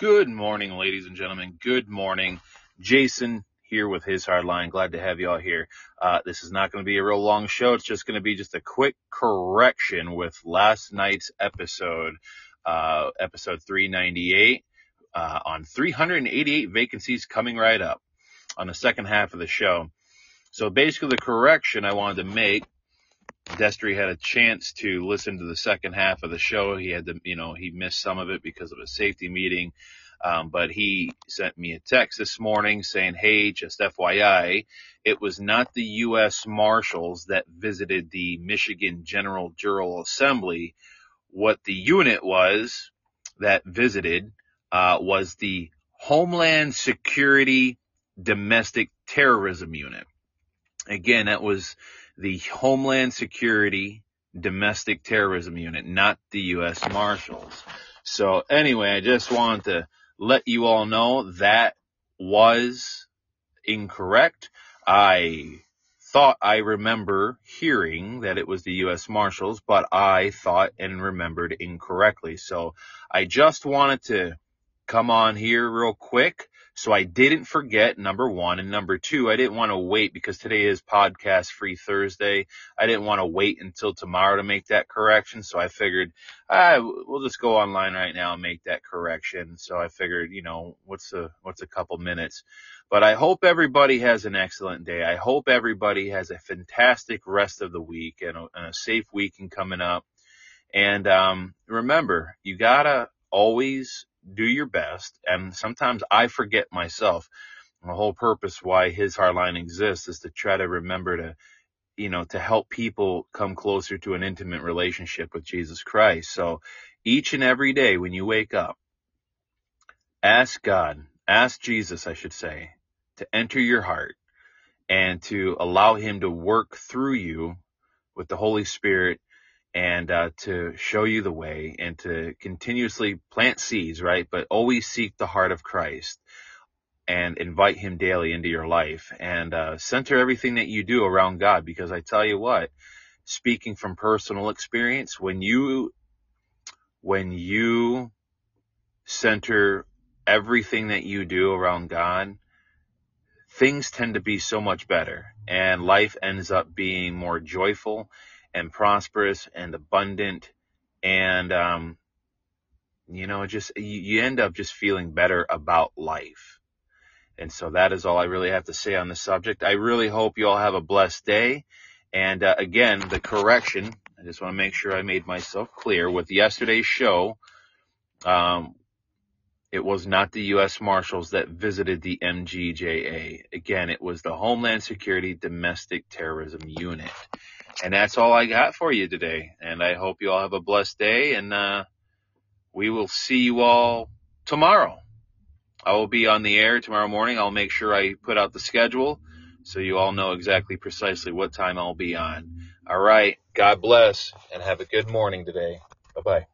Good morning, ladies and gentlemen. Good morning. Jason here with his hardline. Glad to have you all here. Uh, this is not going to be a real long show. It's just going to be just a quick correction with last night's episode, uh, episode 398, uh, on 388 vacancies coming right up on the second half of the show. So basically the correction I wanted to make Destry had a chance to listen to the second half of the show. He had to, you know, he missed some of it because of a safety meeting. Um, but he sent me a text this morning saying, Hey, just FYI, it was not the U.S. Marshals that visited the Michigan General Jural Assembly. What the unit was that visited, uh, was the Homeland Security Domestic Terrorism Unit. Again, that was the Homeland Security Domestic Terrorism Unit, not the U.S. Marshals. So anyway, I just wanted to let you all know that was incorrect. I thought I remember hearing that it was the U.S. Marshals, but I thought and remembered incorrectly. So I just wanted to come on here real quick so I didn't forget number one and number two, I didn't want to wait because today is podcast free Thursday. I didn't want to wait until tomorrow to make that correction. So I figured, ah, we'll just go online right now and make that correction. So I figured, you know, what's a, what's a couple minutes, but I hope everybody has an excellent day. I hope everybody has a fantastic rest of the week and a, and a safe weekend coming up. And, um, remember, you gotta always do your best. And sometimes I forget myself. The whole purpose why his hardline exists is to try to remember to, you know, to help people come closer to an intimate relationship with Jesus Christ. So each and every day when you wake up, ask God, ask Jesus, I should say, to enter your heart and to allow him to work through you with the Holy Spirit and uh, to show you the way and to continuously plant seeds, right? But always seek the heart of Christ and invite him daily into your life and uh, center everything that you do around God because I tell you what, speaking from personal experience, when you when you center everything that you do around God, things tend to be so much better and life ends up being more joyful and prosperous and abundant and um, you know just you, you end up just feeling better about life and so that is all i really have to say on the subject i really hope you all have a blessed day and uh, again the correction i just want to make sure i made myself clear with yesterday's show um, it was not the U.S. Marshals that visited the MGJA. Again, it was the Homeland Security Domestic Terrorism Unit. And that's all I got for you today. And I hope you all have a blessed day and, uh, we will see you all tomorrow. I will be on the air tomorrow morning. I'll make sure I put out the schedule so you all know exactly precisely what time I'll be on. All right. God bless and have a good morning today. Bye bye.